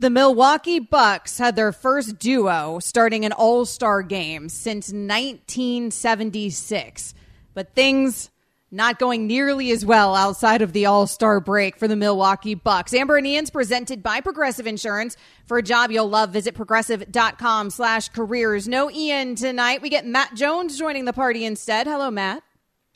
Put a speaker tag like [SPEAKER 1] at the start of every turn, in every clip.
[SPEAKER 1] The Milwaukee Bucks had their first duo starting an All Star game since 1976. But things not going nearly as well outside of the All Star break for the Milwaukee Bucks. Amber and Ian's presented by Progressive Insurance. For a job you'll love, visit progressive.com slash careers. No Ian tonight. We get Matt Jones joining the party instead. Hello, Matt.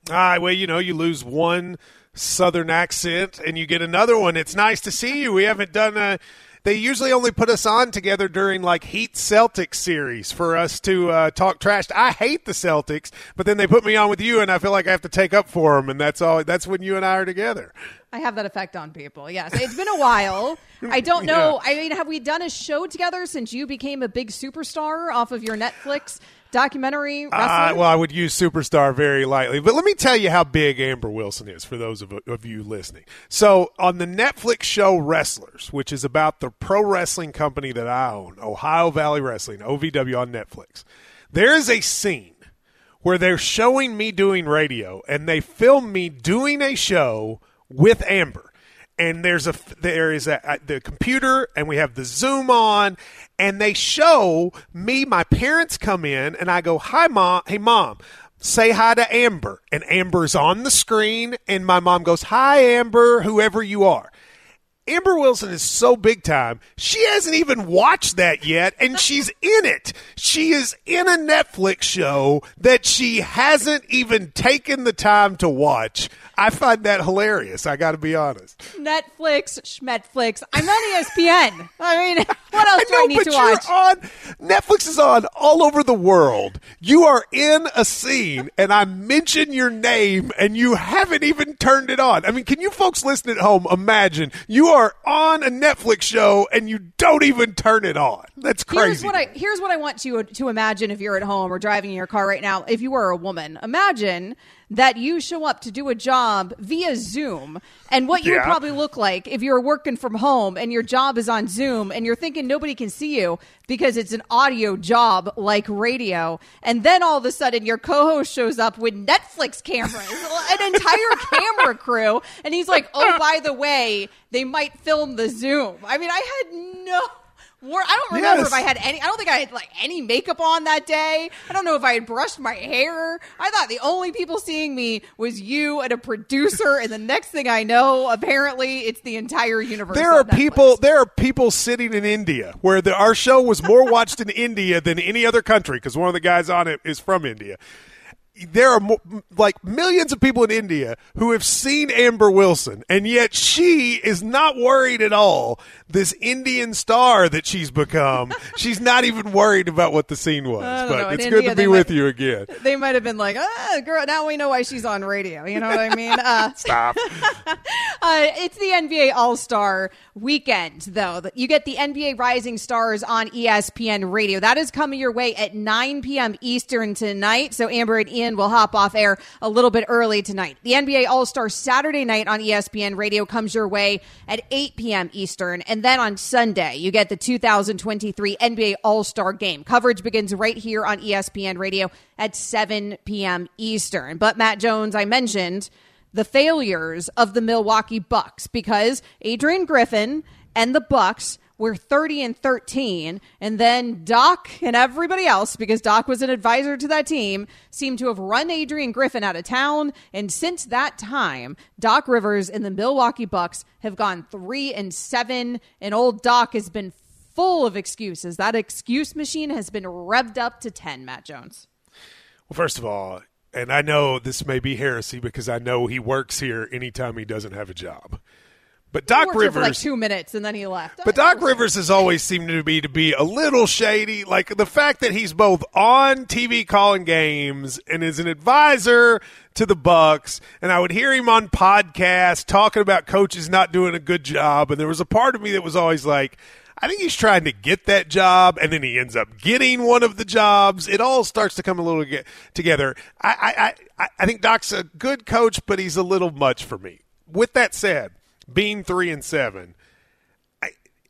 [SPEAKER 2] Hi, well, you know, you lose one southern accent and you get another one. It's nice to see you. We haven't done a they usually only put us on together during like Heat Celtics series for us to uh, talk trash. I hate the Celtics, but then they put me on with you, and I feel like I have to take up for them, and that's all. That's when you and I are together.
[SPEAKER 1] I have that effect on people. Yes, it's been a while. I don't know. yeah. I mean, have we done a show together since you became a big superstar off of your Netflix documentary
[SPEAKER 2] uh, well, I would use superstar very lightly, but let me tell you how big Amber Wilson is for those of, of you listening. So, on the Netflix show Wrestlers, which is about the pro wrestling company that I own, Ohio Valley Wrestling, OVW on Netflix, there is a scene where they're showing me doing radio, and they film me doing a show with Amber and there's a there is a, a, the computer and we have the zoom on and they show me my parents come in and i go hi mom hey mom say hi to amber. And amber's on the screen and my mom goes hi amber whoever you are Amber Wilson is so big time. She hasn't even watched that yet, and she's in it. She is in a Netflix show that she hasn't even taken the time to watch. I find that hilarious. I got to be honest.
[SPEAKER 1] Netflix, Schmetflix. I'm on ESPN. I mean, what else I do I need
[SPEAKER 2] to
[SPEAKER 1] watch?
[SPEAKER 2] On Netflix is on all over the world. You are in a scene, and I mention your name, and you haven't even turned it on. I mean, can you folks listening at home imagine you are on a Netflix show and you don't even turn it on? That's crazy.
[SPEAKER 1] Here's what I here's what I want you to imagine if you're at home or driving in your car right now. If you were a woman, imagine that you show up to do a job via Zoom and what you yeah. would probably look like if you're working from home and your job is on Zoom and you're thinking nobody can see you because it's an audio job like radio. And then all of a sudden your co host shows up with Netflix cameras, an entire camera crew. And he's like, oh, by the way, they might film the Zoom. I mean, I had no I don't remember yes. if I had any. I don't think I had like any makeup on that day. I don't know if I had brushed my hair. I thought the only people seeing me was you and a producer. and the next thing I know, apparently, it's the entire universe.
[SPEAKER 2] There are people. There are people sitting in India where the, our show was more watched in India than any other country because one of the guys on it is from India there are mo- like millions of people in India who have seen Amber Wilson, and yet she is not worried at all. This Indian star that she's become, she's not even worried about what the scene was. But
[SPEAKER 1] know.
[SPEAKER 2] it's
[SPEAKER 1] in
[SPEAKER 2] good
[SPEAKER 1] India,
[SPEAKER 2] to be with you again.
[SPEAKER 1] They might have been like, "Ah, girl, now we know why she's on radio." You know what I mean? Uh,
[SPEAKER 2] Stop.
[SPEAKER 1] uh, it's the NBA All Star weekend, though. You get the NBA Rising Stars on ESPN Radio. That is coming your way at 9 p.m. Eastern tonight. So Amber and Ian will hop off air a little bit early tonight. The NBA All Star Saturday night on ESPN Radio comes your way at 8 p.m. Eastern. And then on Sunday, you get the 2023 NBA All Star game. Coverage begins right here on ESPN Radio at 7 p.m. Eastern. But Matt Jones, I mentioned the failures of the Milwaukee Bucks because Adrian Griffin and the Bucks were 30 and 13 and then Doc and everybody else because Doc was an advisor to that team seemed to have run Adrian Griffin out of town and since that time Doc Rivers and the Milwaukee Bucks have gone 3 and 7 and old Doc has been full of excuses. That excuse machine has been revved up to 10, Matt Jones.
[SPEAKER 2] Well, first of all, and I know this may be heresy because I know he works here anytime he doesn't have a job. But Doc Rivers,
[SPEAKER 1] for like two minutes, and then he left.
[SPEAKER 2] But Doc Rivers has always seemed to be to be a little shady. Like the fact that he's both on TV calling games and is an advisor to the Bucks, and I would hear him on podcasts talking about coaches not doing a good job, and there was a part of me that was always like, I think he's trying to get that job, and then he ends up getting one of the jobs. It all starts to come a little get together. I, I, I, I think Doc's a good coach, but he's a little much for me. With that said, being three and seven,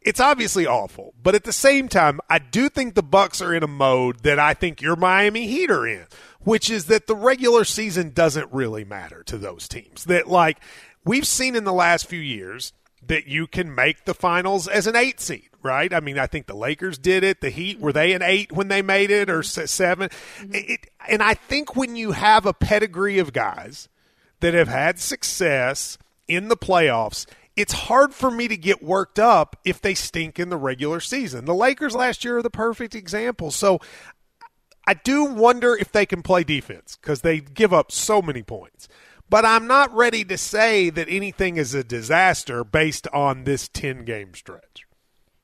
[SPEAKER 2] it's obviously awful, but at the same time, I do think the Bucks are in a mode that I think your Miami Heat are in, which is that the regular season doesn't really matter to those teams. That like we've seen in the last few years that you can make the finals as an eight seed, right? I mean, I think the Lakers did it. The Heat were they an eight when they made it or 7 mm-hmm. it, and I think when you have a pedigree of guys that have had success in the playoffs it's hard for me to get worked up if they stink in the regular season. The Lakers last year are the perfect example. So I do wonder if they can play defense because they give up so many points. But I'm not ready to say that anything is a disaster based on this 10 game stretch.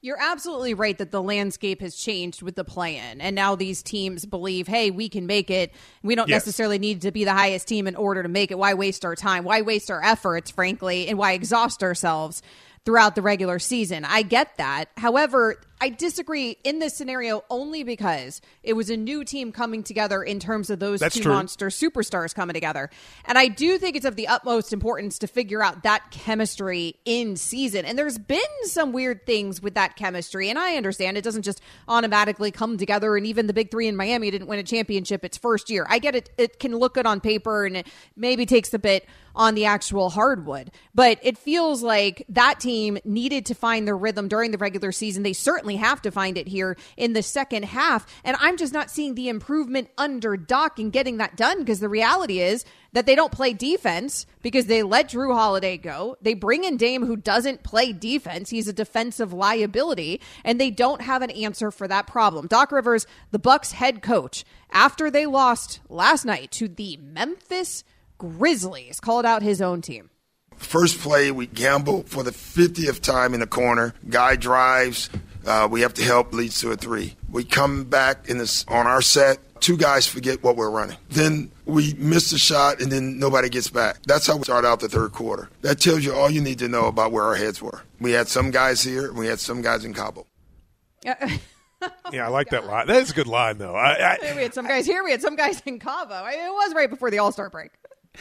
[SPEAKER 1] You're absolutely right that the landscape has changed with the play in. And now these teams believe, hey, we can make it. We don't yes. necessarily need to be the highest team in order to make it. Why waste our time? Why waste our efforts, frankly? And why exhaust ourselves throughout the regular season? I get that. However, I disagree in this scenario only because it was a new team coming together in terms of those
[SPEAKER 2] That's
[SPEAKER 1] two
[SPEAKER 2] true.
[SPEAKER 1] monster superstars coming together. And I do think it's of the utmost importance to figure out that chemistry in season. And there's been some weird things with that chemistry. And I understand it doesn't just automatically come together. And even the big three in Miami didn't win a championship its first year. I get it. It can look good on paper and it maybe takes a bit on the actual hardwood. But it feels like that team needed to find their rhythm during the regular season. They certainly certainly have to find it here in the second half. And I'm just not seeing the improvement under Doc in getting that done because the reality is that they don't play defense because they let Jrue Holiday go. They bring in Dame who doesn't play defense. He's a defensive liability and they don't have an answer for that problem. Doc Rivers, the Bucks head coach, after they lost last night to the Memphis Grizzlies, called out his own team.
[SPEAKER 3] First play, we gamble for the 50th time in the corner. Guy drives, uh, we have to help leads to a three. We come back in this on our set. Two guys forget what we're running. Then we miss the shot, and then nobody gets back. That's how we start out the third quarter. That tells you all you need to know about where our heads were. We had some guys here, and we had some guys in Cabo.
[SPEAKER 2] yeah, I like that line. That is a good line, though. I,
[SPEAKER 1] I, we had some guys here. We had some guys in Cabo. I mean, it was right before the All Star break.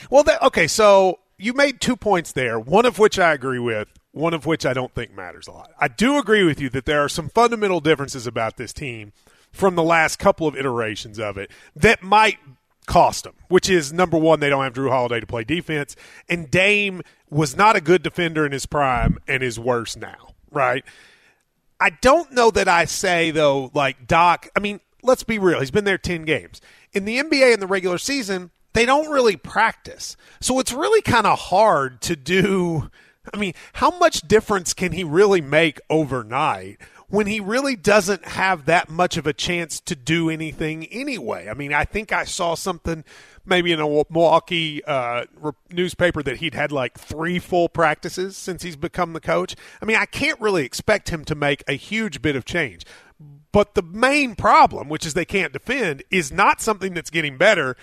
[SPEAKER 2] Well, that, okay. So you made two points there. One of which I agree with one of which I don't think matters a lot. I do agree with you that there are some fundamental differences about this team from the last couple of iterations of it that might cost them, which is number one, they don't have Jrue Holiday to play defense, and Dame was not a good defender in his prime and is worse now, right? I don't know that I say, though, like Doc, I mean, let's be real. He's been there 10 games. In the NBA in the regular season, they don't really practice. So it's really kind of hard to do I mean, how much difference can he really make overnight when he really doesn't have that much of a chance to do anything anyway? I mean, I think I saw something maybe in a Milwaukee uh, newspaper that he'd had like three full practices since he's become the coach. I mean, I can't really expect him to make a huge bit of change. But the main problem, which is they can't defend, is not something that's getting better.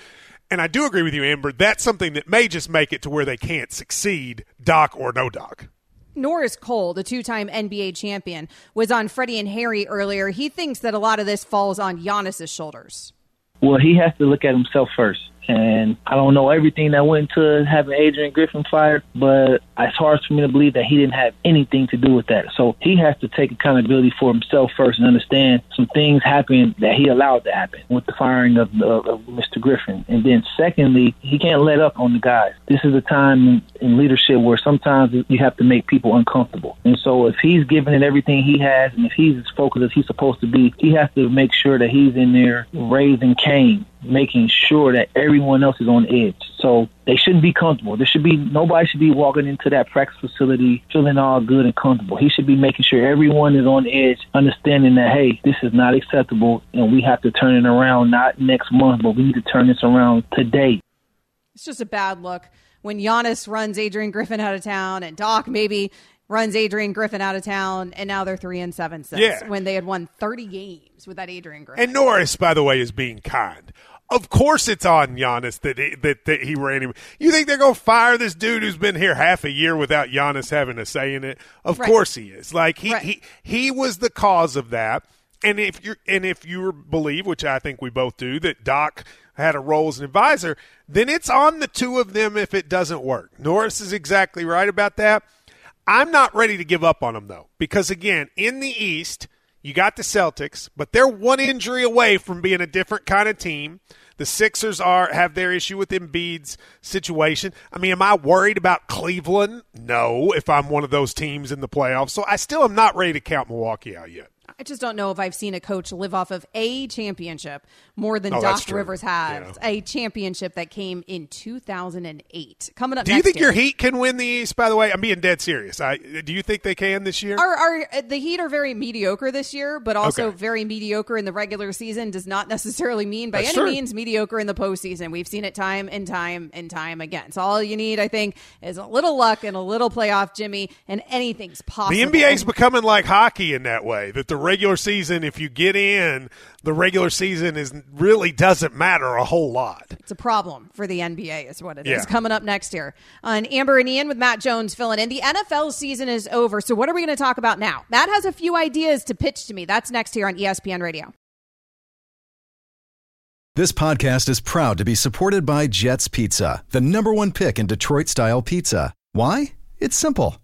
[SPEAKER 2] And I do agree with you, Amber. That's something that may just make it to where they can't succeed, Doc or no Doc.
[SPEAKER 1] Norris Cole, the two time NBA champion, was on Freddie and Harry earlier. He thinks that a lot of this falls on Giannis's shoulders.
[SPEAKER 4] Well, he has to look at himself first. And I don't know everything that went into having Adrian Griffin fired, but it's hard for me to believe that he didn't have anything to do with that. So he has to take accountability for himself first and understand some things happened that he allowed to happen with the firing of, of, of Mr. Griffin. And then secondly, he can't let up on the guys. This is a time in, leadership where sometimes you have to make people uncomfortable. And so if he's giving it everything he has and if he's as focused as he's supposed to be, he has to make sure that he's in there raising Cain making sure that everyone else is on edge. So they shouldn't be comfortable. There should be nobody should be walking into that practice facility feeling all good and comfortable. He should be making sure everyone is on edge, understanding that hey, this is not acceptable and we have to turn it around not next month, but we need to turn this around today.
[SPEAKER 1] It's just a bad look when Giannis runs Adrian Griffin out of town and Doc maybe runs Adrian Griffin out of town, and now they're three and seven since
[SPEAKER 2] yeah.
[SPEAKER 1] when they had won thirty games with that Adrian Griffin.
[SPEAKER 2] And Norris, by the way, is being kind Of course, it's on Giannis that he, that, that he ran him. You think they're going to fire this dude who's been here half a year without Giannis having a say in it? Of
[SPEAKER 1] Right.
[SPEAKER 2] course he is. Like he,
[SPEAKER 1] Right.
[SPEAKER 2] he he was the cause of that. And if you and if you believe, which I think we both do, that Doc had a role as an advisor, then it's on the two of them if it doesn't work. Norris is exactly right about that. I'm not ready to give up on them though, because again, in the East, you got the Celtics, but they're one injury away from being a different kind of team. The Sixers are have their issue with Embiid's situation. I mean, am I worried about Cleveland? No, if I'm one of those teams in the playoffs. So I still am not ready to count Milwaukee out yet.
[SPEAKER 1] I just don't know if I've seen a coach live off of a championship more than
[SPEAKER 2] Oh,
[SPEAKER 1] Doc. Rivers has.
[SPEAKER 2] Yeah.
[SPEAKER 1] A championship that came in 2008. Coming up
[SPEAKER 2] Do you think
[SPEAKER 1] year.
[SPEAKER 2] your Heat can win the East? By the way, I'm being dead serious. I, do you think they can this year?
[SPEAKER 1] Our, our, uh, the Heat are very mediocre this year, but also
[SPEAKER 2] Okay.
[SPEAKER 1] very mediocre in the regular season does not necessarily mean by
[SPEAKER 2] That's
[SPEAKER 1] any
[SPEAKER 2] true.
[SPEAKER 1] means mediocre in the postseason. We've seen it time and time and time again. So all you need, I think, is a little luck and a little playoff Jimmy, and anything's possible.
[SPEAKER 2] The NBA's becoming like hockey in that way. That the regular season, if you get in, the regular season is really doesn't matter a whole lot.
[SPEAKER 1] It's a problem for the NBA, is what it is.
[SPEAKER 2] Yeah.
[SPEAKER 1] Coming up next year on Amber and Ian with Matt Jones filling in. The NFL season is over. So, what are we going to talk about now? Matt has a few ideas to pitch to me. That's next here on ESPN Radio.
[SPEAKER 5] This podcast is proud to be supported by Jets Pizza, the number one pick in Detroit style pizza. Why? It's simple.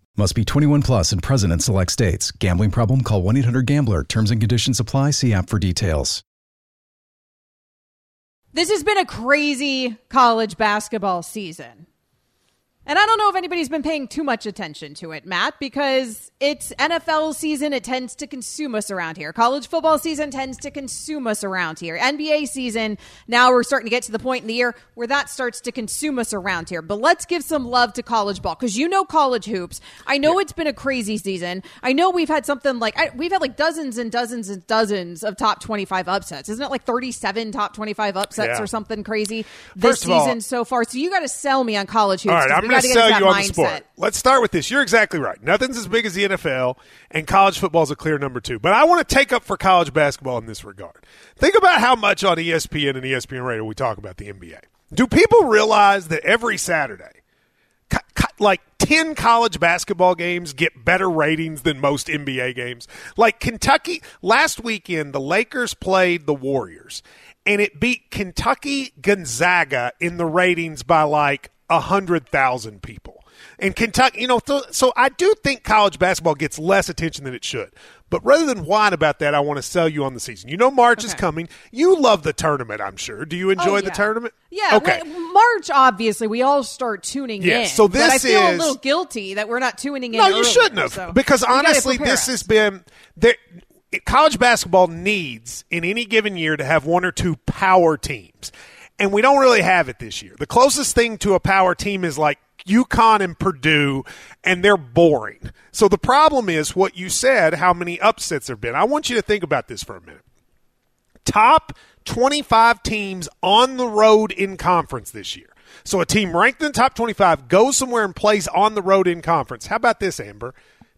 [SPEAKER 5] Must be 21 plus and present in select states. Gambling problem? Call 1 800 Gambler. Terms and conditions apply. See app for details.
[SPEAKER 1] This has been a crazy college basketball season. And I don't know if anybody's been paying too much attention to it, Matt, because it's NFL season. It tends to consume us around here. College football season tends to consume us around here. NBA season, now we're starting to get to the point in the year where that starts to consume us around here. But let's give some love to college ball because you know college hoops. I know it's been a crazy season. I know we've had something like, I, we've had like dozens and dozens and dozens of top 25 upsets. Isn't it like 37 top 25 upsets
[SPEAKER 2] Yeah.
[SPEAKER 1] or something crazy this
[SPEAKER 2] of all-
[SPEAKER 1] season so far? So you got to sell me on college hoops.
[SPEAKER 2] All right,
[SPEAKER 1] 'cause
[SPEAKER 2] I'm
[SPEAKER 1] we
[SPEAKER 2] going
[SPEAKER 1] gotta
[SPEAKER 2] sell you on the sport. Let's start with this. You're exactly right. Nothing's as big as the NFL, and college football is a clear number two. But I want to take up for college basketball in this regard. Think about how much on ESPN and ESPN Radio we talk about the NBA. Do people realize that every Saturday, co- co- like 10 college basketball games get better ratings than most NBA games. Like Kentucky, last weekend, the Lakers played the Warriors, and it beat Kentucky Gonzaga in the ratings by like 100,000 people. And Kentucky, you know, th- so I do think college basketball gets less attention than it should. But rather than whine about that, I want to sell you on the season. You know, March is coming. You love the tournament, I'm sure. Do you oh, enjoy
[SPEAKER 1] Oh,
[SPEAKER 2] the tournament?
[SPEAKER 1] Yeah.
[SPEAKER 2] Okay.
[SPEAKER 1] well, March, obviously, we all start tuning
[SPEAKER 2] Yeah,
[SPEAKER 1] in.
[SPEAKER 2] so
[SPEAKER 1] but I
[SPEAKER 2] this
[SPEAKER 1] feel a little guilty that we're not tuning in.
[SPEAKER 2] No, you
[SPEAKER 1] earlier,
[SPEAKER 2] shouldn't have.
[SPEAKER 1] so
[SPEAKER 2] because honestly, this
[SPEAKER 1] us.
[SPEAKER 2] has been there. College basketball needs in any given year to have one or two power teams, and we don't really have it this year. The closest thing to a power team is like UConn and Purdue, and they're boring. So the problem is what you said. How many upsets there have been? I want you to think about this for a minute top 25 teams on the road in conference this year. So a team ranked in the top 25 goes somewhere and plays on the road in conference. How about this, Amber?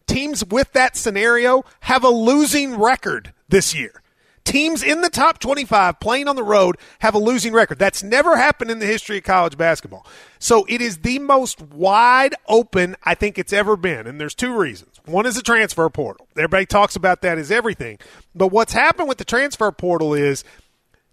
[SPEAKER 2] Teams with that scenario have a losing record this year. Teams in the top 25 playing on the road have a losing record. That's never happened in the history of college basketball. So it is the most wide open I think it's ever been. And there's two reasons. One is the transfer portal. Everybody talks about that as everything. But what's happened with the transfer portal is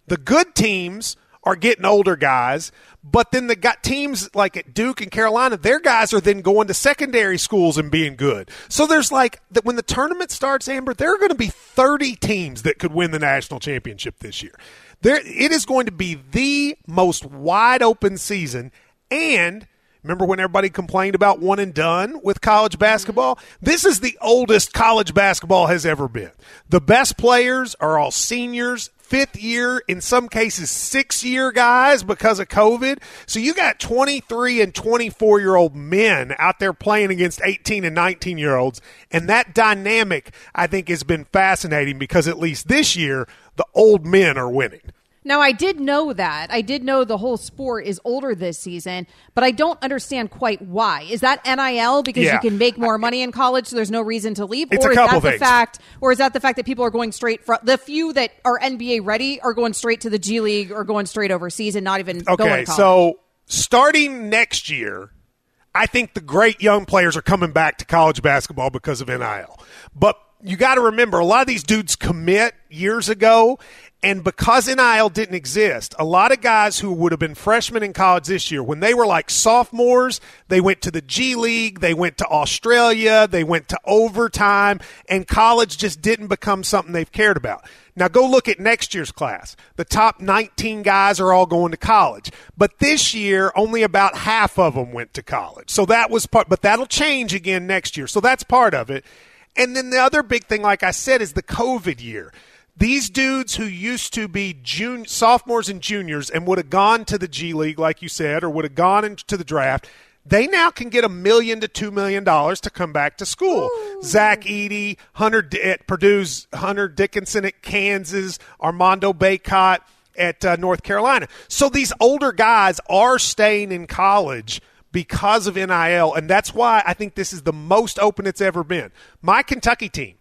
[SPEAKER 2] the good teams are getting older guys. But then the got teams like at Duke and Carolina, their guys are then going to secondary schools and being good. So there's like that when the tournament starts, Amber, there are going to be 30 teams that could win the national championship this year. There, it is going to be the most wide open season. And remember when everybody complained about one and done with college mm-hmm. basketball? This is the oldest college basketball has ever been. The best players are all seniors, fifth year, in some cases, six year guys because of COVID. So you got 23 and 24 year old men out there playing against 18 and 19 year olds. And that dynamic, I think, has been fascinating because at least this year, the old men are winning.
[SPEAKER 1] Now, I did know that. I did know the whole sport is older this season, but I don't understand quite why. Is that NIL because
[SPEAKER 2] Yeah.
[SPEAKER 1] you can make more money in college, so there's no reason to leave,
[SPEAKER 2] It's
[SPEAKER 1] or
[SPEAKER 2] a
[SPEAKER 1] is
[SPEAKER 2] couple
[SPEAKER 1] that the
[SPEAKER 2] things.
[SPEAKER 1] fact, or is that the fact that people are going straight from the few that are NBA ready are going straight to the G League or going straight overseas and not even going
[SPEAKER 2] Okay,
[SPEAKER 1] to college?
[SPEAKER 2] so starting next year, I think the great young players are coming back to college basketball because of NIL. But you got to remember, a lot of these dudes commit years ago, and because NIL didn't exist, a lot of guys who would have been freshmen in college this year, when they were like sophomores, they went to the G League, they went to Australia, they went to overtime, and college just didn't become something they've cared about. Now go look at next year's class. The top 19 guys are all going to college. But this year, only about half of them went to college. So that was part, but that'll change again next year. So that's part of it. And then the other big thing, like I said, is the COVID year. These dudes who used to be jun- sophomores and juniors and would have gone to the G League, like you said, or would have gone into the draft, they now can get a million to two million dollars to come back to school. Zach Edey, Hunter D- at Purdue's Hunter Dickinson at Kansas, Armando Bacot at uh, North Carolina. So these older guys are staying in college because of NIL, and that's why I think this is the most open it's ever been. My Kentucky team,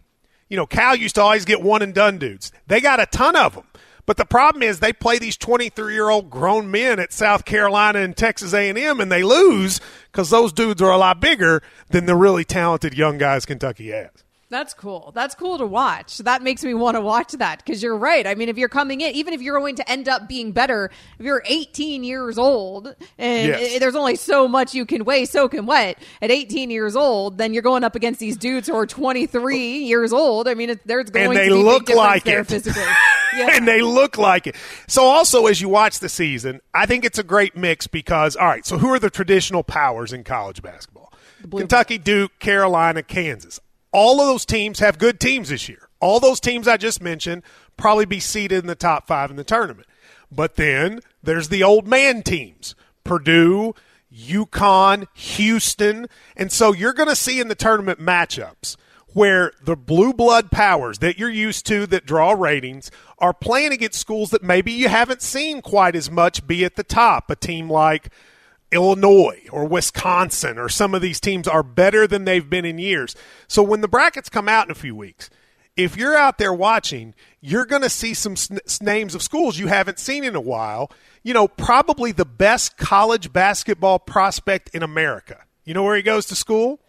[SPEAKER 2] you know, Cal used to always get one and done dudes. They got a ton of them. But the problem is they play these 23-year-old grown men at South Carolina and Texas A&M and they lose cuz those dudes are a lot bigger than the really talented young guys Kentucky has.
[SPEAKER 1] That's cool. That's cool to watch. That makes me want to watch that because you're right. I mean, if you're coming in, even if you're going to end up being better, if you're 18 years old and
[SPEAKER 2] Yes.
[SPEAKER 1] there's only so much you can weigh soaking wet at 18 years old, then you're going up against these dudes who are 23 years old. I mean, it, there's going
[SPEAKER 2] and they
[SPEAKER 1] to be
[SPEAKER 2] look like
[SPEAKER 1] there
[SPEAKER 2] it
[SPEAKER 1] physically. Yeah.
[SPEAKER 2] and they look like it. So also as you watch the season, I think it's a great mix because all right, so who are the traditional powers in college basketball? Kentucky, Duke, Carolina, Kansas. All of those teams have good teams this year. All those teams I just mentioned probably be seated in the top 5 in the tournament. But then there's the old man teams. Purdue, UConn, Houston. And so you're going to see in the tournament matchups where the blue blood powers that you're used to that draw ratings are playing against schools that maybe you haven't seen quite as much be at the top. A team like Illinois or Wisconsin or some of these teams are better than they've been in years. So when the brackets come out in a few weeks, if you're out there watching, you're going to see some names of schools you haven't seen in a while. You know, probably the best college basketball prospect in America. You know where he goes to school?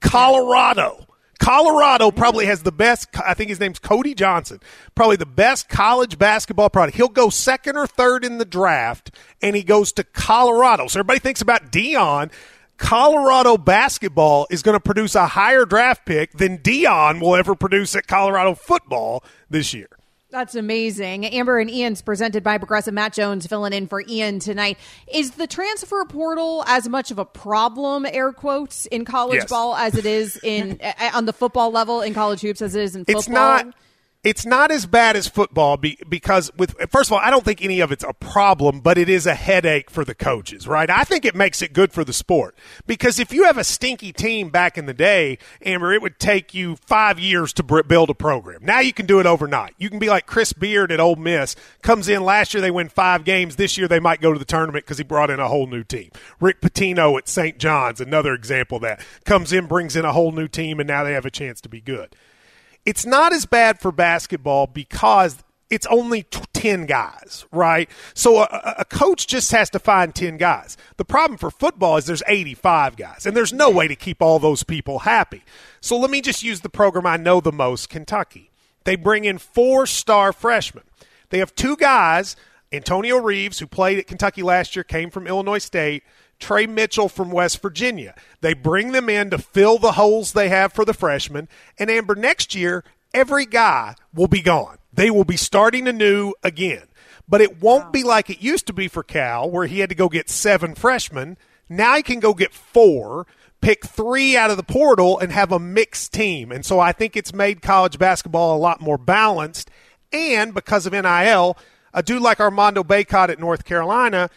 [SPEAKER 2] Colorado. Colorado probably has the best. I think his name's Cody Johnson. Probably the best college basketball product. He'll go second or third in the draft, and he goes to Colorado. So everybody thinks about Deion. Colorado basketball is going to produce a higher draft pick than Deion will ever produce at Colorado football this year.
[SPEAKER 1] That's amazing. Amber and Ian's presented by Progressive. Matt Jones filling in for Ian tonight. Is the transfer portal as much of a problem, air quotes, in college
[SPEAKER 2] Yes.
[SPEAKER 1] ball as it is in uh, on the football level in college hoops as it is in football?
[SPEAKER 2] It's not. It's not as bad as football be, because with first of all, I don't think any of it's a problem, but it is a headache for the coaches, right? I think it makes it good for the sport because if you have a stinky team back in the day, Amber, it would take you five years to build a program. Now you can do it overnight. You can be like Chris Beard at Ole Miss, comes in last year they win five games. This year they might go to the tournament because he brought in a whole new team. Rick Pitino at St. John's, another example that comes in, brings in a whole new team, and now they have a chance to be good it's not as bad for basketball because it's only t- 10 guys, right? So a- a, a coach just has to find 10 guys. The problem for football is there's 85 guys, and there's no way to keep all those people happy. So let me just use the program I know the most Kentucky. They bring in four star freshmen. They have two guys Antonio Reeves, who played at Kentucky last year, came from Illinois State. Tre Mitchell from West Virginia. They bring them in to fill the holes they have for the freshmen. And Amber, next year, every guy will be gone. They will be starting anew again. But it won't wow. be like it used to be for Cal, where he had to go get seven freshmen. Now he can go get four, pick three out of the portal, and have a mixed team. And so I think it's made college basketball a lot more balanced. And because of NIL, a dude like Armando Bacot at North Carolina,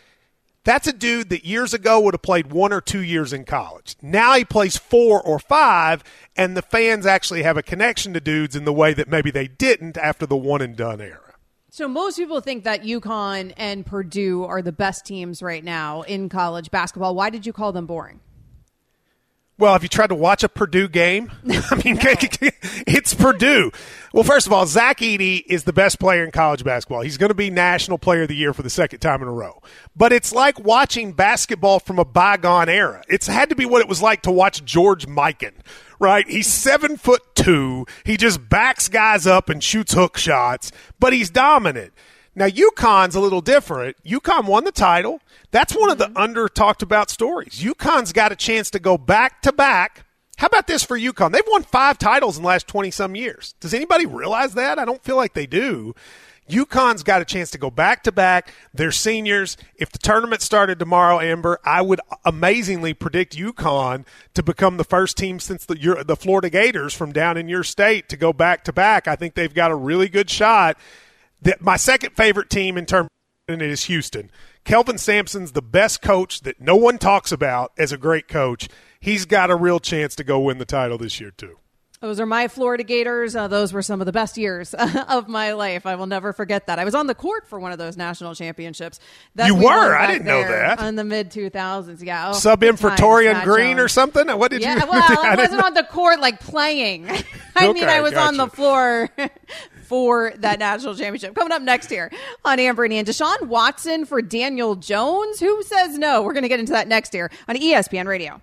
[SPEAKER 2] that's a dude that years ago would have played one or two years in college. Now he plays four or five, and the fans actually have a connection to dudes in the way that maybe they didn't after the one and done era.
[SPEAKER 1] So most people think that UConn and Purdue are the best teams right now in college basketball. Why did you call them boring?
[SPEAKER 2] Well, have you tried to watch a Purdue game? I mean, it's Purdue. Well, first of all, Zach Edey is the best player in college basketball. He's going to be National Player of the Year for the second time in a row. But it's like watching basketball from a bygone era. It's had to be what it was like to watch George Mikan, right? He's seven foot two. He just backs guys up and shoots hook shots, but he's dominant. Now, UConn's a little different. UConn won the title. That's one of the mm-hmm. under talked about stories. UConn's got a chance to go back to back. How about this for UConn? They've won five titles in the last 20 some years. Does anybody realize that? I don't feel like they do. UConn's got a chance to go back to back. They're seniors. If the tournament started tomorrow, Amber, I would amazingly predict UConn to become the first team since the, the Florida Gators from down in your state to go back to back. I think they've got a really good shot that my second favorite team in terms of is Houston. Kelvin Sampson's the best coach that no one talks about as a great coach. He's got a real chance to go win the title this year too.
[SPEAKER 1] Those are my Florida Gators. Uh, those were some of the best years of my life. I will never forget that. I was on the court for one of those national championships.
[SPEAKER 2] That you we were? I didn't know that.
[SPEAKER 1] In the mid 2000s, yeah. Oh,
[SPEAKER 2] Sub in for Taurean Green or something? What did
[SPEAKER 1] yeah,
[SPEAKER 2] you Yeah,
[SPEAKER 1] Well, I, I wasn't on the court like playing. I okay, mean, I was gotcha. on the floor for that national championship. Coming up next year on Amber and Ian. Deshaun Watson for Daniel Jones. Who says no? We're going to get into that next year on ESPN Radio.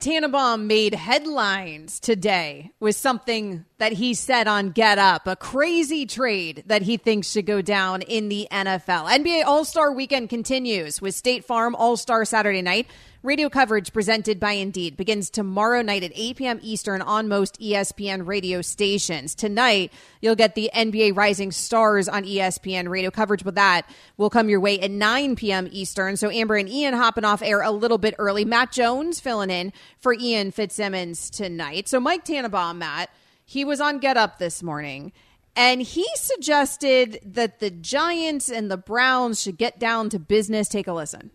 [SPEAKER 1] Tannenbaum made headlines today with something that he said on Get Up, a crazy trade that he thinks should go down in the NFL. NBA All Star Weekend continues with State Farm All Star Saturday night. Radio coverage presented by Indeed begins tomorrow night at 8 p.m. Eastern on most ESPN radio stations. Tonight, you'll get the NBA Rising Stars on ESPN. Radio coverage with that will come your way at 9 p.m. Eastern. So Amber and Ian hopping off air a little bit early. Matt Jones filling in for Ian Fitzsimmons tonight. So Mike Tannenbaum, Matt, he was on Get Up this morning. And he suggested that the Giants and the Browns should get down to business. Take a listen.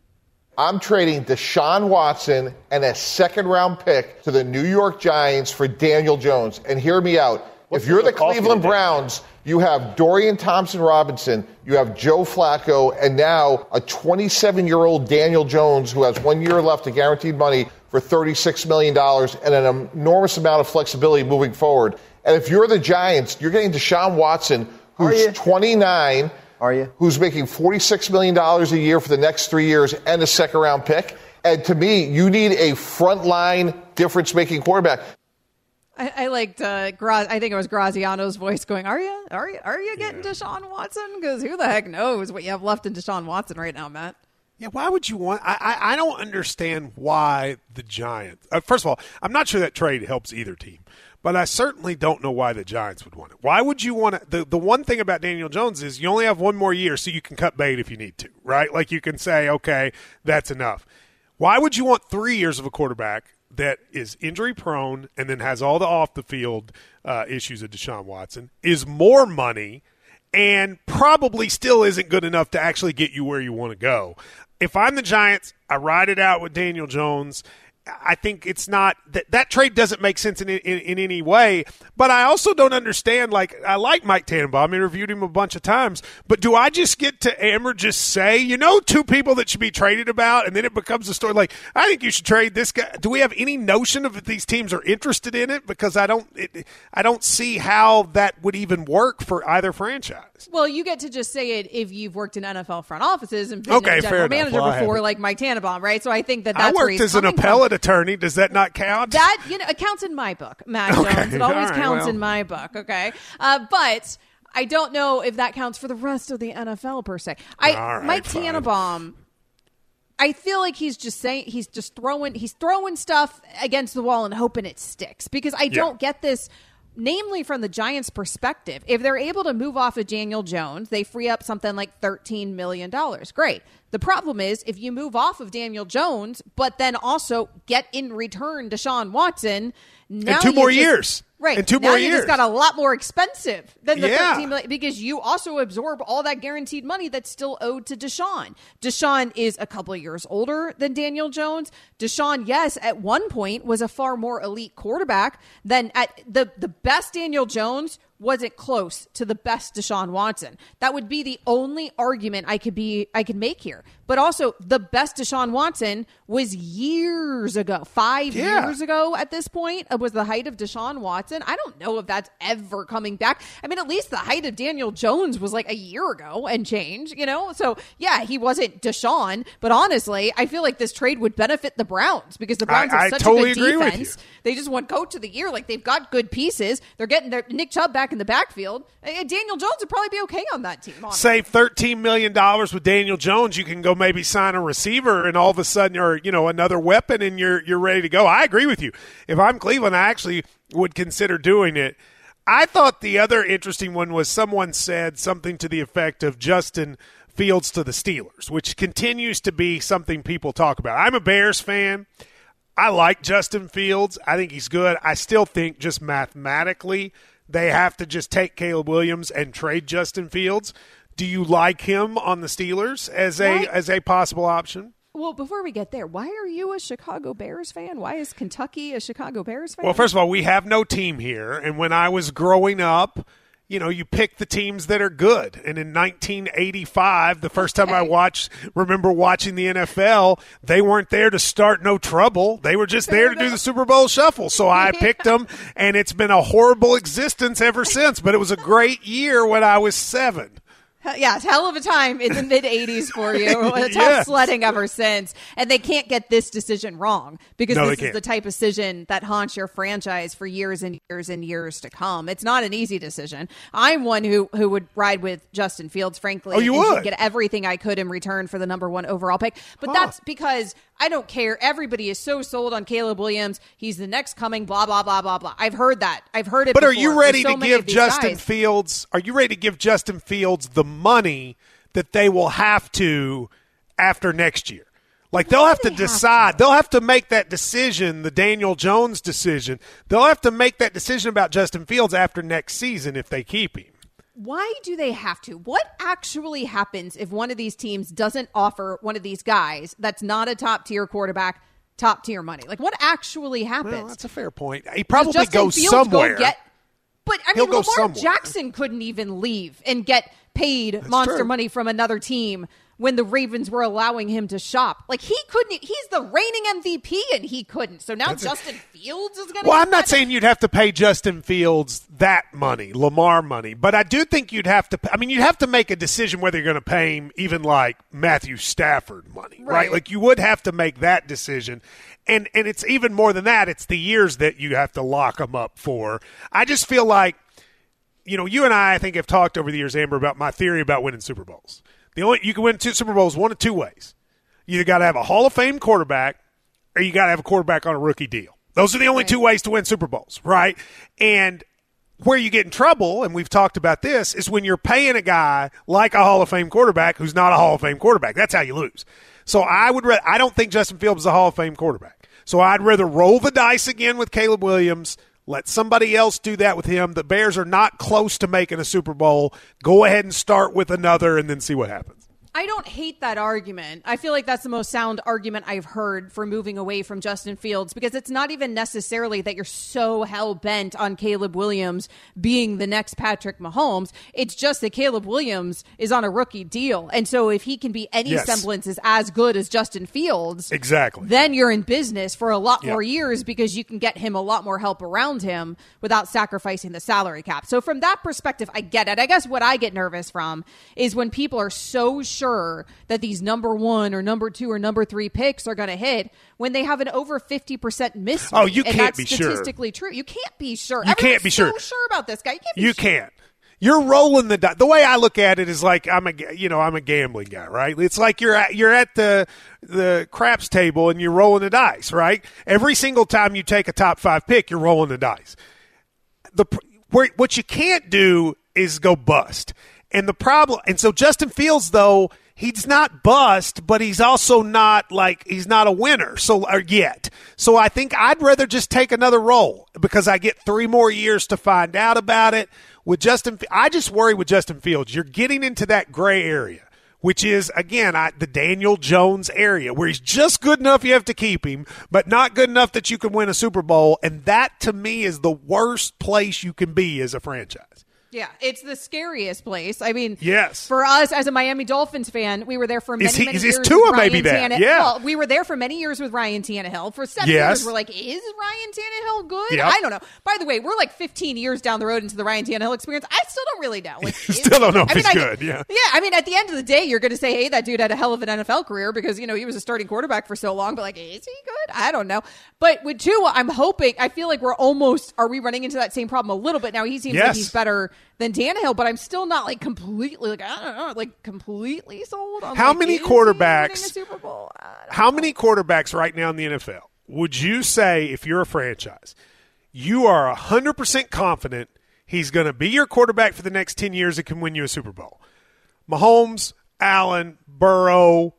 [SPEAKER 6] I'm trading Deshaun Watson and a second round pick to the New York Giants for Daniel Jones. And hear me out. What's if you're the, the Cleveland Browns, you have Dorian Thompson Robinson, you have Joe Flacco, and now a 27 year old Daniel Jones who has one year left of guaranteed money for $36 million and an enormous amount of flexibility moving forward. And if you're the Giants, you're getting Deshaun Watson, who's 29
[SPEAKER 7] are you?
[SPEAKER 6] Who's making $46 million a year for the next three years and a second round pick. And to me, you need a frontline difference making quarterback.
[SPEAKER 1] I, I liked uh, Gra- I think it was Graziano's voice going, "Are you? Are you? Are you getting yeah. Deshaun Watson? Because who the heck knows what you have left in Deshaun Watson right now, Matt."
[SPEAKER 2] Yeah, why would you want? I I, I don't understand why the Giants. Uh, first of all, I'm not sure that trade helps either team. But I certainly don't know why the Giants would want it. Why would you want to? The, the one thing about Daniel Jones is you only have one more year, so you can cut bait if you need to, right? Like you can say, okay, that's enough. Why would you want three years of a quarterback that is injury prone and then has all the off the field uh, issues of Deshaun Watson? Is more money and probably still isn't good enough to actually get you where you want to go. If I'm the Giants, I ride it out with Daniel Jones I think it's not that that trade doesn't make sense in, in, in any way. But I also don't understand. Like I like Mike Tannenbaum, interviewed him a bunch of times. But do I just get to Amber just say, you know, two people that should be traded about, and then it becomes a story like I think you should trade this guy. Do we have any notion of if these teams are interested in it? Because I don't, it, I don't see how that would even work for either franchise.
[SPEAKER 1] Well, you get to just say it if you've worked in NFL front offices and been okay, a general manager well, before, like Mike Tannenbaum, right? So I think that that's
[SPEAKER 2] I worked as an appellate an attorney. Does that not count?
[SPEAKER 1] That you know, it counts in my book, Matt
[SPEAKER 2] Okay.
[SPEAKER 1] Jones. It always
[SPEAKER 2] right,
[SPEAKER 1] counts
[SPEAKER 2] well.
[SPEAKER 1] in my book. Okay, uh, but I don't know if that counts for the rest of the NFL per se. I
[SPEAKER 2] right,
[SPEAKER 1] Mike
[SPEAKER 2] fine.
[SPEAKER 1] Tannenbaum. I feel like he's just saying he's just throwing he's throwing stuff against the wall and hoping it sticks because I don't get this namely from the Giants perspective. If they're able to move off of Daniel Jones, they free up something like 13 million dollars. Great. The problem is if you move off of Daniel Jones but then also get in return Deshaun Watson, now
[SPEAKER 2] two more
[SPEAKER 1] just-
[SPEAKER 2] years.
[SPEAKER 1] Right.
[SPEAKER 2] In two
[SPEAKER 1] now
[SPEAKER 2] more
[SPEAKER 1] you
[SPEAKER 2] years.
[SPEAKER 1] just got a lot more expensive than the
[SPEAKER 2] Yeah.
[SPEAKER 1] 13 million because you also absorb all that guaranteed money that's still owed to Deshaun. Deshaun is a couple of years older than Daniel Jones. Deshaun, yes, at one point was a far more elite quarterback than at the the best Daniel Jones wasn't close to the best Deshaun Watson. That would be the only argument I could be I could make here. But also the best Deshaun Watson was years ago, 5
[SPEAKER 2] Yeah.
[SPEAKER 1] years ago at this point uh, was the height of Deshaun Watson. I don't know if that's ever coming back. I mean, at least the height of Daniel Jones was like a year ago and change, you know? So, yeah, he wasn't Deshaun, but honestly, I feel like this trade would benefit the Browns because the Browns
[SPEAKER 2] I-
[SPEAKER 1] have
[SPEAKER 2] I
[SPEAKER 1] such
[SPEAKER 2] totally
[SPEAKER 1] a good
[SPEAKER 2] agree with
[SPEAKER 1] defense. They just won coach of the year. Like they've got good pieces. They're getting their Nick Chubb back in the backfield. Daniel Jones would probably be okay on that team. honestly.
[SPEAKER 2] Save thirteen million dollars with Daniel Jones, you can go maybe sign a receiver, and all of a sudden, or you know, another weapon, and you're you're ready to go. I agree with you. If I'm Cleveland, I actually would consider doing it. I thought the other interesting one was someone said something to the effect of Justin Fields to the Steelers, which continues to be something people talk about. I'm a Bears fan. I like Justin Fields. I think he's good. I still think just mathematically they have to just take Caleb Williams and trade Justin Fields. Do you like him on the Steelers as a
[SPEAKER 1] Right.
[SPEAKER 2] as a possible option?
[SPEAKER 1] Well, before we get there, why are you a Chicago Bears fan? Why is Kentucky a Chicago Bears fan?
[SPEAKER 2] Well, first of all, we have no team here, and when I was growing up, you know, you pick the teams that are good. And in 1985, the first time I watched, remember watching the NFL, they weren't there to start no trouble. They were just there to do the Super Bowl shuffle. So I picked them, and it's been a horrible existence ever since. But it was a great year when I was seven.
[SPEAKER 1] Yes, hell of a time in the mid 80s for you. Tough
[SPEAKER 2] Yes.
[SPEAKER 1] sledding ever since. And they can't get this decision wrong because
[SPEAKER 2] No,
[SPEAKER 1] this is the
[SPEAKER 2] can't.
[SPEAKER 1] type of decision that haunts your franchise for years and years and years to come. It's not an easy decision. I'm one who, who would ride with Justin Fields, frankly.
[SPEAKER 2] Oh, you would?
[SPEAKER 1] Get everything I could in return for the number one overall pick. But
[SPEAKER 2] Huh.
[SPEAKER 1] that's because I don't care. Everybody is so sold on Caleb Williams. He's the next coming, blah, blah, blah, blah, blah. I've heard that. I've heard it
[SPEAKER 2] But are you ready
[SPEAKER 1] so
[SPEAKER 2] to give Justin
[SPEAKER 1] guys.
[SPEAKER 2] Fields? Are you ready to give Justin Fields the money that they will have to after next year? Like they'll have to
[SPEAKER 1] do they have
[SPEAKER 2] decide. They'll have to make that decision, the Daniel Jones decision. They'll have to make that decision about Justin Fields after next season if they keep him.
[SPEAKER 1] Why do they have to? What actually happens if one of these teams doesn't offer one of these guys that's not a top tier quarterback top tier money? Like what actually happens?
[SPEAKER 2] Well, that's a fair point. He probably goes
[SPEAKER 1] Fields
[SPEAKER 2] somewhere.
[SPEAKER 1] Go get, but I
[SPEAKER 2] He'll
[SPEAKER 1] mean, Lamar
[SPEAKER 2] somewhere.
[SPEAKER 1] Jackson couldn't even leave and get paid monster
[SPEAKER 2] true.
[SPEAKER 1] money from another team when the Ravens were allowing him to shop. Like he couldn't. He's the reigning MVP and he couldn't. So now
[SPEAKER 2] That's.
[SPEAKER 1] Justin Fields is going to.
[SPEAKER 2] Well, I'm not saying you'd have to pay Justin Fields that money, Lamar money, but I do think you'd have to. I mean, you'd have to make a decision whether you're going to pay him even like Matthew Stafford money, right?
[SPEAKER 1] Right.
[SPEAKER 2] Like you would have to make that decision, and and it's even more than that. It's the years that you have to lock him up for. I just feel like, you know, you and I, I think, have talked over the years, Amber, about my theory about winning Super Bowls. The only you can win two Super Bowls one of two ways. You either got to have a Hall of Fame quarterback, or you got to have a quarterback on a rookie deal. Those are the only two ways to win Super Bowls, right? And where you get in trouble, and we've talked about this, is when you're paying a guy like a Hall of Fame quarterback who's not a Hall of Fame quarterback. That's how you lose. So I would. Re- I don't think Justin Fields is a Hall of Fame quarterback. So I'd rather roll the dice again with Caleb Williams. Let somebody else do that with him. The Bears are not close to making a Super Bowl. Go ahead and start with another, and then see what happens.
[SPEAKER 1] I don't hate that argument. I feel like that's the most sound argument I've heard for moving away from Justin Fields because it's not even necessarily that you're so hell bent on Caleb Williams being the next Patrick Mahomes. It's just that Caleb Williams is on a rookie deal. And so if he can be any
[SPEAKER 2] Yes.
[SPEAKER 1] semblance is as good as Justin Fields,
[SPEAKER 2] Exactly.
[SPEAKER 1] then you're in business for a lot
[SPEAKER 2] Yeah.
[SPEAKER 1] more years because you can get him a lot more help around him without sacrificing the salary cap. So from that perspective, I get it. I guess what I get nervous from is when people are so sure sure that these number one or number two or number three picks are going to hit when they have an over 50% miss
[SPEAKER 2] Oh, you can't
[SPEAKER 1] that's
[SPEAKER 2] be sure.
[SPEAKER 1] statistically true. You can't be sure.
[SPEAKER 2] You can't be
[SPEAKER 1] Everyone's
[SPEAKER 2] sure.
[SPEAKER 1] so sure about this guy. You can't be
[SPEAKER 2] You
[SPEAKER 1] sure.
[SPEAKER 2] can't. You're rolling the dice. The way I look at it is like I'm a you know I'm a gambling guy, right? It's like you're at you're at the the craps table and you're rolling the dice, right? Every single time you take a top five pick, you're rolling the dice. The where, what you can't do is go bust, and the problem. And so Justin Fields, though, he's not bust, but he's also not like he's not a winner. So yet, so I think I'd rather just take another role because I get three more years to find out about it. With Justin, I just worry with Justin Fields. You're getting into that gray area which is again I, the Daniel Jones area where he's just good enough you have to keep him, but not good enough that you can win a Super Bowl. And that to me is the worst place you can be as a franchise.
[SPEAKER 1] Yeah, it's the scariest place. I mean,
[SPEAKER 2] Yes.
[SPEAKER 1] For us as a Miami Dolphins fan, we were there for many,
[SPEAKER 2] Is he-
[SPEAKER 1] many
[SPEAKER 2] is- is
[SPEAKER 1] years.
[SPEAKER 2] Tua maybe there?
[SPEAKER 1] Tannehill.
[SPEAKER 2] Yeah.
[SPEAKER 1] Well, we were there for many years with Ryan Tannehill. For seven
[SPEAKER 2] Yes.
[SPEAKER 1] years, we're like, is Ryan Tannehill good?
[SPEAKER 2] Yep.
[SPEAKER 1] I don't know. By the way, we're like 15 years down the road into the Ryan Tannehill experience. I still don't really know. Like,
[SPEAKER 2] Still don't know if
[SPEAKER 1] I mean,
[SPEAKER 2] he's
[SPEAKER 1] I-
[SPEAKER 2] good, yeah.
[SPEAKER 1] yeah. I mean, at the end of the day, you're going to say, hey, that dude had a hell of an NFL career because you know he was a starting quarterback for so long. But like, is he good? I don't know. But with Tua, I'm hoping. I feel like we're almost. Are we running into that same problem a little bit now? He seems like he's better than Tannehill, but I'm still not like completely like I don't know, like completely sold on.
[SPEAKER 2] How
[SPEAKER 1] like,
[SPEAKER 2] many
[SPEAKER 1] is he winning
[SPEAKER 2] quarterbacks-
[SPEAKER 1] a Super Bowl?
[SPEAKER 2] How many quarterbacks right now in the NFL would you say, if you're a franchise, you are 100% confident he's going to be your quarterback for the next 10 years and can win you a Super Bowl? Mahomes, Allen, Burrow,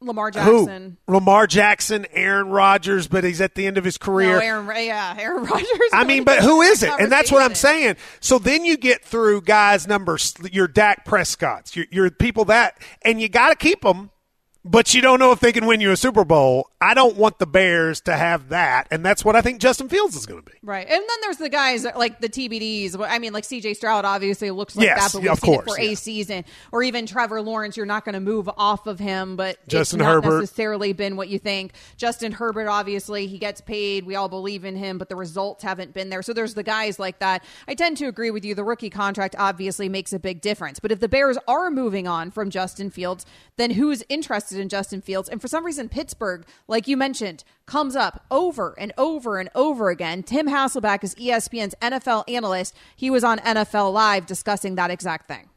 [SPEAKER 1] Lamar
[SPEAKER 2] who?
[SPEAKER 1] Jackson.
[SPEAKER 2] Lamar Jackson, Aaron Rodgers, but he's at the end of his career.
[SPEAKER 1] No, Aaron, yeah, Aaron Rodgers.
[SPEAKER 2] I mean, but who is it? And that's what I'm saying. So then you get through guys' numbers, your Dak Prescott's, your, your people that, and you got to keep them, but you don't know if they can win you a Super Bowl. I don't want the Bears to have that, and that's what I think Justin Fields is going to be.
[SPEAKER 1] Right. And then there's the guys like the TBDs. I mean, like CJ Stroud obviously looks like
[SPEAKER 2] Yes,
[SPEAKER 1] that, but we've
[SPEAKER 2] of
[SPEAKER 1] seen
[SPEAKER 2] course,
[SPEAKER 1] it for
[SPEAKER 2] yeah.
[SPEAKER 1] a season. Or even Trevor Lawrence, you're not going to move off of him, but
[SPEAKER 2] Justin Herbert.
[SPEAKER 1] necessarily been what you think. Justin Herbert, obviously, he gets paid. We all believe in him, but the results haven't been there. So there's the guys like that. I tend to agree with you. The rookie contract obviously makes a big difference. But if the Bears are moving on from Justin Fields, then who's interested in Justin Fields? And for some reason, Pittsburgh, like you mentioned, comes up over and over and over again. Tim Hasselbeck is ESPN's NFL analyst. He was on NFL Live discussing that exact thing.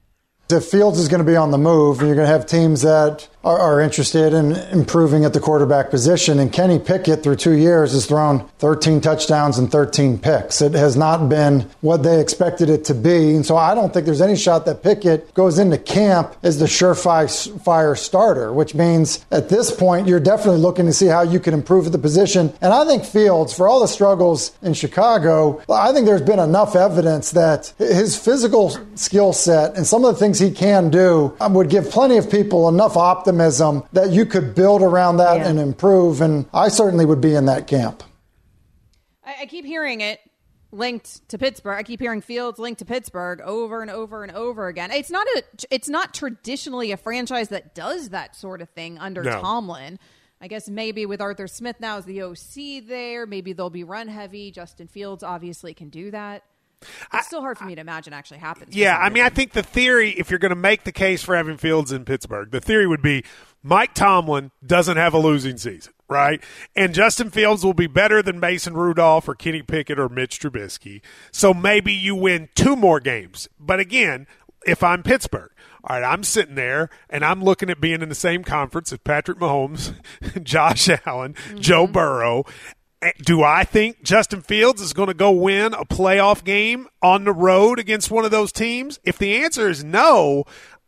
[SPEAKER 7] If Fields is going to be on the move, you're going to have teams that are, are interested in improving at the quarterback position. And Kenny Pickett, through two years, has thrown 13 touchdowns and 13 picks. It has not been what they expected it to be. And so I don't think there's any shot that Pickett goes into camp as the surefire starter, which means at this point, you're definitely looking to see how you can improve at the position. And I think Fields, for all the struggles in Chicago, I think there's been enough evidence that his physical skill set and some of the things he can do um, would give plenty of people enough optimism that you could build around that
[SPEAKER 1] Yeah.
[SPEAKER 7] and improve. And I certainly would be in that camp.
[SPEAKER 1] I, I keep hearing it linked to Pittsburgh. I keep hearing Fields linked to Pittsburgh over and over and over again. It's not a it's not traditionally a franchise that does that sort of thing under
[SPEAKER 2] No.
[SPEAKER 1] Tomlin. I guess maybe with Arthur Smith now as the OC there, maybe they'll be run heavy. Justin Fields obviously can do that. It's still hard for me to imagine actually happens.
[SPEAKER 2] Yeah, I mean, I think the theory, if you're going to make the case for having Fields in Pittsburgh, the theory would be Mike Tomlin doesn't have a losing season, right? And Justin Fields will be better than Mason Rudolph or Kenny Pickett or Mitch Trubisky. So maybe you win two more games. But again, if I'm Pittsburgh, all right, I'm sitting there and I'm looking at being in the same conference as Patrick Mahomes, Josh Allen, Joe mm-hmm. Burrow. Eh, Do I think Justin Fields is going to go win a playoff game on the road against one of those teams? If the answer is no,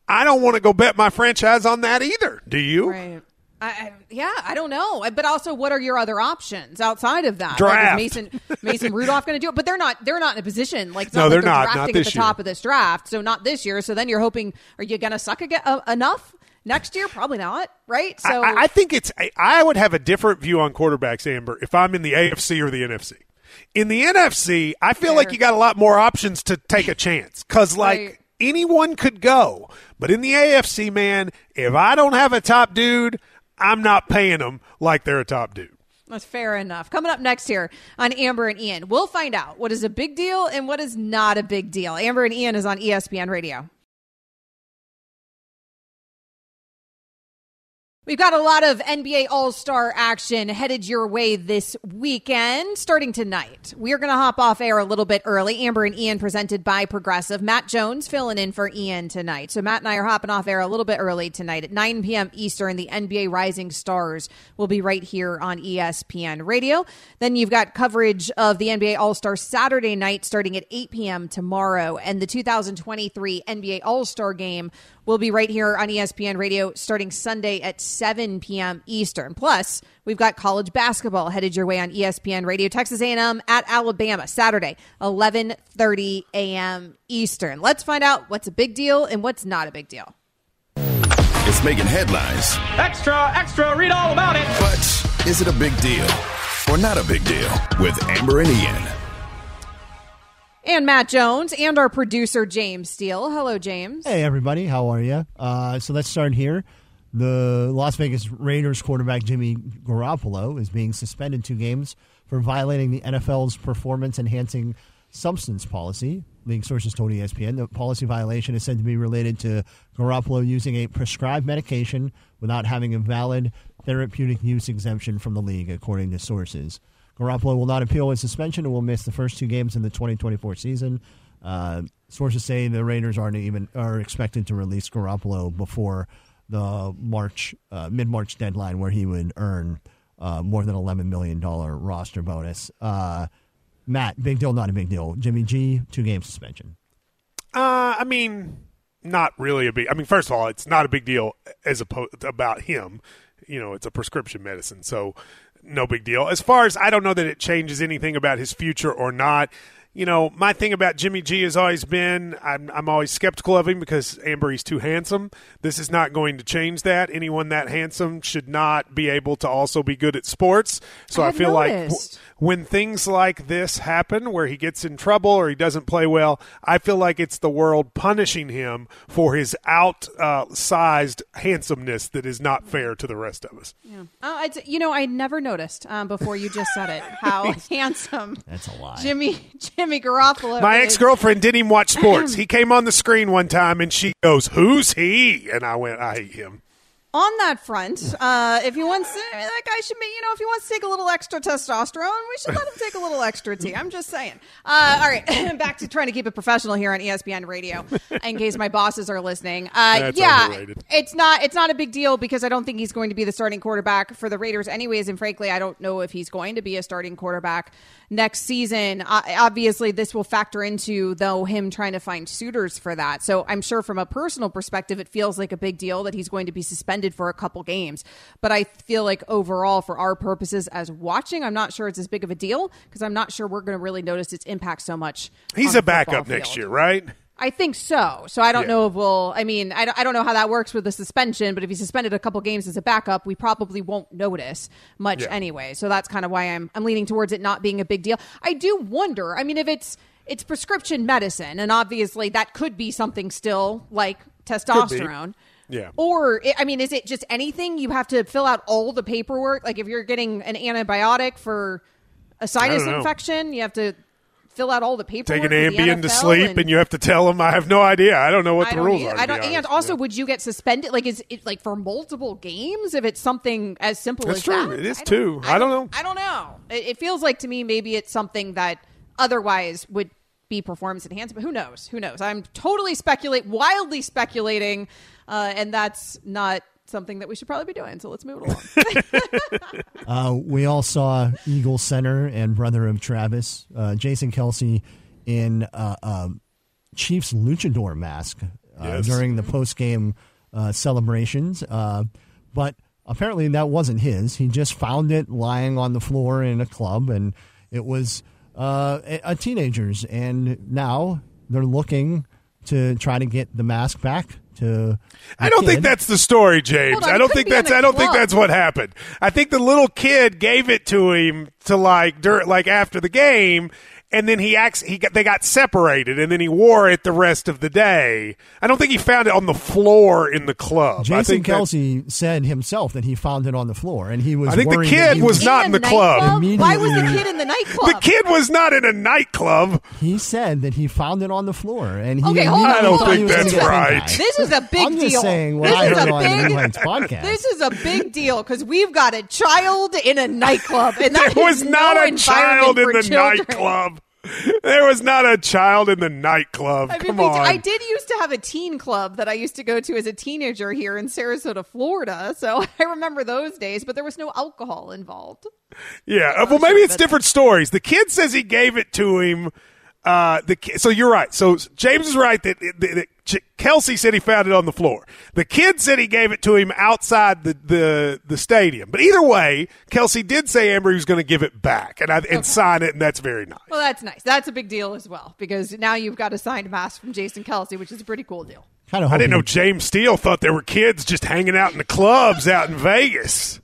[SPEAKER 2] I don't want to go bet my franchise on that either. Do you?
[SPEAKER 1] Right. I, yeah, I don't know, but also, what are your other options outside of that?
[SPEAKER 2] Draft.
[SPEAKER 1] Like, is Mason Mason Rudolph going to do it? But they're not. They're not in a position like
[SPEAKER 2] No,
[SPEAKER 1] not
[SPEAKER 2] they're
[SPEAKER 1] they're
[SPEAKER 2] not. Not
[SPEAKER 1] drafting
[SPEAKER 2] this
[SPEAKER 1] at the
[SPEAKER 2] year.
[SPEAKER 1] top of this draft. So not this year. So then you're hoping, are you going to suck again, uh, enough next year? Probably not. Right. So
[SPEAKER 2] I, I think it's. I- I would have a different view on quarterbacks, Amber, if I'm in the AFC or the NFC. In the NFC, I feel like you got a lot more options to take a chance because, like,
[SPEAKER 1] Right.
[SPEAKER 2] anyone could go. But in the AFC, man, if I don't have a top dude, I'm not paying them like they're a top dude.
[SPEAKER 1] That's fair enough. Coming up next here on Amber and Ian, we'll find out what is a big deal and what is not a big deal. Amber and Ian is on ESPN Radio. We've got a lot of NBA All Star action headed your way this weekend, starting tonight. We are going to hop off air a little bit early. Amber and Ian presented by Progressive. Matt Jones filling in for Ian tonight. So Matt and I are hopping off air a little bit early tonight at 9 p.m. Eastern. The NBA Rising Stars will be right here on ESPN Radio. Then you've got coverage of the NBA All Star Saturday night starting at 8 p.m. tomorrow, and the 2023 NBA All Star Game will be right here on ESPN Radio starting Sunday at 7 p.m. Eastern. Plus, we've got college basketball headed your way on ESPN Radio. Texas A&M at Alabama Saturday, 11:30 a.m. Eastern. Let's find out what's a big deal and what's not a big deal.
[SPEAKER 8] It's making headlines.
[SPEAKER 9] Extra, extra, read all about it.
[SPEAKER 8] But is it a big deal or not a big deal with Amber and Ian?
[SPEAKER 1] And Matt Jones and our producer James Steele. Hello, James.
[SPEAKER 10] Hey, everybody. How are you? Uh, so let's start here. The Las Vegas Raiders quarterback Jimmy Garoppolo is being suspended two games for violating the NFL's performance enhancing substance policy. League sources told ESPN the policy violation is said to be related to Garoppolo using a prescribed medication without having a valid therapeutic use exemption from the league, according to sources. Garoppolo will not appeal his suspension and will miss the first two games in the 2024 season. Uh, sources say the Raiders aren't even are expected to release Garoppolo before the March uh, mid March deadline, where he would earn uh, more than 11 million dollar roster bonus. Uh, Matt, big deal, not a big deal. Jimmy G, two game suspension.
[SPEAKER 2] Uh, I mean, not really a big. I mean, first of all, it's not a big deal as opposed about him. You know, it's a prescription medicine, so no big deal. As far as I don't know that it changes anything about his future or not. You know, my thing about Jimmy G has always been I'm, I'm always skeptical of him because Amber he's too handsome. This is not going to change that. Anyone that handsome should not be able to also be good at sports. So I,
[SPEAKER 1] I
[SPEAKER 2] feel
[SPEAKER 1] noticed.
[SPEAKER 2] like when things like this happen where he gets in trouble or he doesn't play well, I feel like it's the world punishing him for his outsized handsomeness that is not fair to the rest of us.
[SPEAKER 1] Yeah. Oh, it's, you know, I never noticed um, before you just said it how handsome
[SPEAKER 10] That's a lie.
[SPEAKER 1] Jimmy Jimmy Garoppolo.
[SPEAKER 2] My ex girlfriend didn't even watch sports. he came on the screen one time and she goes, Who's he? And I went, I hate him.
[SPEAKER 1] On that front, uh, if he wants, to, that guy should be, you know, if he wants to take a little extra testosterone, we should let him take a little extra tea. I'm just saying. Uh, all right, back to trying to keep it professional here on ESPN Radio, in case my bosses are listening. Uh, yeah,
[SPEAKER 2] overrated.
[SPEAKER 1] it's not, it's not a big deal because I don't think he's going to be the starting quarterback for the Raiders, anyways. And frankly, I don't know if he's going to be a starting quarterback next season. Uh, obviously, this will factor into though him trying to find suitors for that. So I'm sure from a personal perspective, it feels like a big deal that he's going to be suspended for a couple games. But I feel like overall, for our purposes as watching, I'm not sure it's as big of a deal because I'm not sure we're going to really notice its impact so much.
[SPEAKER 2] He's a backup
[SPEAKER 1] football
[SPEAKER 2] next year, right?
[SPEAKER 1] I think so. So I don't
[SPEAKER 2] Yeah.
[SPEAKER 1] know if we'll. I mean, I don't, I don't know how that works with the suspension, but if he's suspended a couple games as a backup, we probably won't notice much
[SPEAKER 2] Yeah.
[SPEAKER 1] anyway. So that's kind of why I'm I'm leaning towards it not being a big deal. I do wonder. I mean, if it's it's prescription medicine, and obviously that could be something still like testosterone.
[SPEAKER 2] Yeah.
[SPEAKER 1] Or, I mean, is it just anything? You have to fill out all the paperwork. Like if you're getting an antibiotic for a sinus infection, you have to fill out all the paperwork.
[SPEAKER 2] Take an Ambien to sleep and,
[SPEAKER 1] and
[SPEAKER 2] you have to tell them. I have no idea. I don't know what
[SPEAKER 1] I
[SPEAKER 2] the
[SPEAKER 1] don't
[SPEAKER 2] rules
[SPEAKER 1] either.
[SPEAKER 2] are.
[SPEAKER 1] I don't. And
[SPEAKER 2] honest.
[SPEAKER 1] also,
[SPEAKER 2] Yeah.
[SPEAKER 1] would you get suspended? Like, is it like for multiple games? If it's something as simple
[SPEAKER 2] That's
[SPEAKER 1] as
[SPEAKER 2] true.
[SPEAKER 1] that,
[SPEAKER 2] It is
[SPEAKER 1] I
[SPEAKER 2] too. I don't know.
[SPEAKER 1] I don't know. It, it feels like to me maybe it's something that otherwise would be performance enhanced, But who knows? Who knows? I'm totally speculate, wildly speculating, uh, and that's not something that we should probably be doing. So let's move it along.
[SPEAKER 10] Uh, we all saw Eagle center and brother of Travis, uh, Jason Kelce, in uh, uh, Chiefs luchador mask uh,
[SPEAKER 2] Yes.
[SPEAKER 10] during the post game uh, celebrations. Uh, but apparently that wasn't his. He just found it lying on the floor in a club, and it was uh, a, a teenager's. And now they're looking to try to get the mask back. To
[SPEAKER 2] I don't think that's the story, James.
[SPEAKER 1] On,
[SPEAKER 2] I don't think that's. I don't think that's what happened. I think the little kid gave it to him to like dur- like after the game, and then he acts he got, they got separated and then he wore it the rest of the day. I don't think he found it on the floor in the club. I
[SPEAKER 10] Jason
[SPEAKER 2] think that-
[SPEAKER 10] Kelce said himself that he found it on the floor, and he was.
[SPEAKER 2] I think the kid
[SPEAKER 10] that he
[SPEAKER 2] was not in the club.
[SPEAKER 1] Why was the kid in the nightclub?
[SPEAKER 2] the kid was not in a nightclub.
[SPEAKER 10] He said that he found it on the floor, and he.
[SPEAKER 1] Okay, hold on,
[SPEAKER 10] immediately
[SPEAKER 1] hold
[SPEAKER 10] thought
[SPEAKER 1] on.
[SPEAKER 10] he was
[SPEAKER 2] that's right.
[SPEAKER 10] pinked.
[SPEAKER 1] This is a big
[SPEAKER 10] I'm just
[SPEAKER 1] deal.
[SPEAKER 10] saying what
[SPEAKER 1] this
[SPEAKER 10] I
[SPEAKER 1] is
[SPEAKER 10] heard
[SPEAKER 1] a big,
[SPEAKER 10] the New Heights podcast.
[SPEAKER 1] This is a big deal because we've got a child in a nightclub, and that
[SPEAKER 2] There was
[SPEAKER 1] is
[SPEAKER 2] not
[SPEAKER 1] no
[SPEAKER 2] a child in the
[SPEAKER 1] children.
[SPEAKER 2] nightclub. There was not a child in the nightclub.
[SPEAKER 1] I mean,
[SPEAKER 2] Come on.
[SPEAKER 1] I did used to have a teen club that I used to go to as a teenager here in Sarasota, Florida. So I remember those days, but there was no alcohol involved.
[SPEAKER 2] Yeah. uh, well, maybe it's different stories. The kid says he gave it to him. Uh, the so you're right. So James is right that, that, that Kelce said he found it on the floor. The kid said he gave it to him outside the the, the stadium. But either way, Kelce did say Amber he was going to give it back and I, and sign it, and that's very nice.
[SPEAKER 1] Well, that's nice. That's a big deal as well because now you've got a signed mask from Jason Kelce, which is a pretty cool deal.
[SPEAKER 10] Kind of
[SPEAKER 2] I didn't know James Steele thought there were kids just hanging out in the clubs out in Vegas.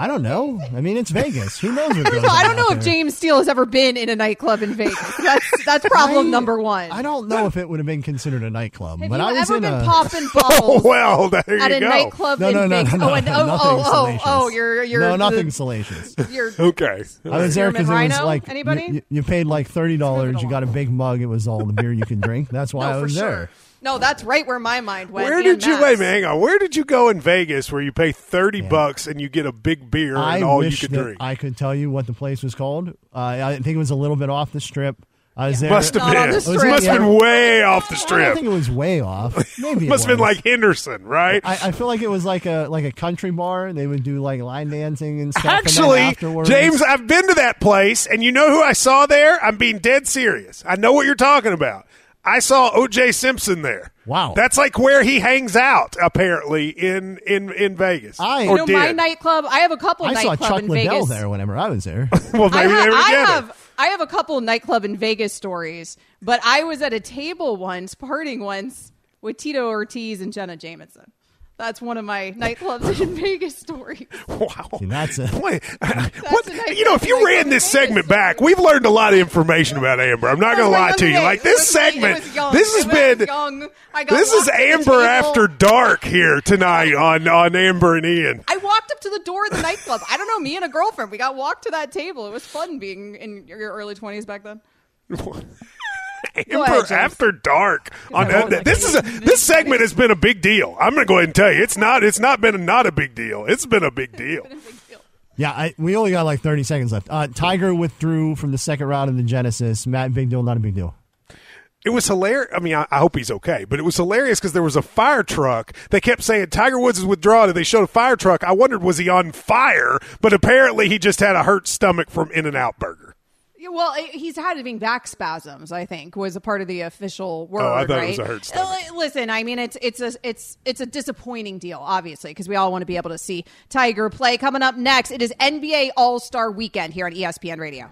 [SPEAKER 10] I don't know. I mean, it's Vegas. Who knows what goes
[SPEAKER 1] all, I don't know
[SPEAKER 10] out
[SPEAKER 1] if
[SPEAKER 10] there?
[SPEAKER 1] James Steele has ever been in a nightclub in Vegas. That's that's problem
[SPEAKER 10] I-
[SPEAKER 1] number one.
[SPEAKER 10] I don't know if it would have been considered a nightclub,
[SPEAKER 1] Have
[SPEAKER 10] but
[SPEAKER 1] you
[SPEAKER 10] I was
[SPEAKER 1] ever
[SPEAKER 10] in
[SPEAKER 1] been
[SPEAKER 10] a.
[SPEAKER 1] popping oh, bubbles
[SPEAKER 2] well, there you
[SPEAKER 1] at a
[SPEAKER 2] go.
[SPEAKER 1] nightclub
[SPEAKER 10] No,
[SPEAKER 1] in
[SPEAKER 10] no, no,
[SPEAKER 1] Vegas?
[SPEAKER 10] no,
[SPEAKER 1] oh,
[SPEAKER 10] no,
[SPEAKER 1] oh,
[SPEAKER 10] nothing
[SPEAKER 1] oh, oh, oh
[SPEAKER 10] salacious.
[SPEAKER 1] oh, you're you're
[SPEAKER 10] no,
[SPEAKER 1] the-
[SPEAKER 10] nothing salacious.
[SPEAKER 1] You're
[SPEAKER 2] Okay.
[SPEAKER 10] I was there because it was like
[SPEAKER 1] Anybody?
[SPEAKER 10] You, you paid like thirty dollars. You got a big mug. It was all the beer you can drink. That's why
[SPEAKER 1] no,
[SPEAKER 10] I
[SPEAKER 1] for
[SPEAKER 10] was
[SPEAKER 1] sure.
[SPEAKER 10] There.
[SPEAKER 1] No, that's right where my mind went.
[SPEAKER 2] Where
[SPEAKER 1] and
[SPEAKER 2] did you wait? man, Hang on. Where did you go in Vegas where you pay thirty bucks and you get a big beer
[SPEAKER 10] I
[SPEAKER 2] and all
[SPEAKER 10] wish
[SPEAKER 2] you could drink?
[SPEAKER 10] I could tell you what the place was called. Uh, I think it was a little bit off the strip. I was there.
[SPEAKER 2] Must have
[SPEAKER 1] Not
[SPEAKER 2] been. It
[SPEAKER 1] strip.
[SPEAKER 2] must have been way off the strip.
[SPEAKER 10] I think it was way off. Maybe it
[SPEAKER 2] Must have been like Henderson, right?
[SPEAKER 10] I, I feel like it was like a like a country bar. They would do like line dancing and stuff. and
[SPEAKER 2] Actually,
[SPEAKER 10] afterwards,
[SPEAKER 2] James, I've been to that place, and you know who I saw there? I'm being dead serious. I know what you're talking about. I saw O.J. Simpson there.
[SPEAKER 10] Wow.
[SPEAKER 2] that's like where he hangs out apparently in in in Vegas.
[SPEAKER 10] I-
[SPEAKER 1] You
[SPEAKER 2] or
[SPEAKER 1] know,
[SPEAKER 2] did.
[SPEAKER 1] my nightclub. I have a couple
[SPEAKER 10] I saw
[SPEAKER 1] nightclub
[SPEAKER 10] Chuck
[SPEAKER 1] in
[SPEAKER 10] Liddell
[SPEAKER 1] Vegas.
[SPEAKER 10] there whenever I was there.
[SPEAKER 2] well,
[SPEAKER 1] I,
[SPEAKER 2] maybe
[SPEAKER 1] ha-
[SPEAKER 2] they were
[SPEAKER 1] I have I have a couple nightclub in Vegas stories, but I was at a table once, partying once with Tito Ortiz and Jenna Jameson. That's one of my nightclubs in Vegas stories.
[SPEAKER 2] Wow.
[SPEAKER 10] See, that's a
[SPEAKER 2] Wait, what,
[SPEAKER 1] nice
[SPEAKER 2] you know, if you ran
[SPEAKER 1] in
[SPEAKER 2] this
[SPEAKER 1] Vegas
[SPEAKER 2] segment
[SPEAKER 1] story.
[SPEAKER 2] back, we've learned a lot of information about Amber. I'm not going oh, to lie to you. Like this
[SPEAKER 1] It was like- it
[SPEAKER 2] segment, this has
[SPEAKER 1] It
[SPEAKER 2] been
[SPEAKER 1] young. I got
[SPEAKER 2] this is
[SPEAKER 1] walked to the
[SPEAKER 2] Amber after dark here tonight on on Amber and Ian.
[SPEAKER 1] I walked up to the door of the nightclub. I don't know, me and a girlfriend. We got walked to that table. It was fun being in your early twenties back then.
[SPEAKER 2] Amber
[SPEAKER 1] ahead,
[SPEAKER 2] after dark on
[SPEAKER 1] Yeah,
[SPEAKER 2] uh, this is a this segment has been a big deal. I'm going to go ahead and tell you, it's not it's not been a, not a big deal. It's been a big deal.
[SPEAKER 10] yeah. I, we only got like thirty seconds left. Uh, Tiger withdrew from the second round of the Genesis. Matt, big deal, not a big deal.
[SPEAKER 2] It was hilarious. I mean, I, I hope he's okay, but it was hilarious because there was a fire truck. They kept saying Tiger Woods is withdrawn, and they showed a fire truck. I wondered was he on fire, but apparently he just had a hurt stomach from In and Out Burger.
[SPEAKER 1] Yeah, well, he's had having back spasms. I think was a part of the official word.
[SPEAKER 2] Oh, I thought it was a hurt stomach.
[SPEAKER 1] Listen, I mean, it's it's a it's it's a disappointing deal, obviously, because we all want to be able to see Tiger play. Coming up next, it is NBA All Star Weekend here on ESPN Radio.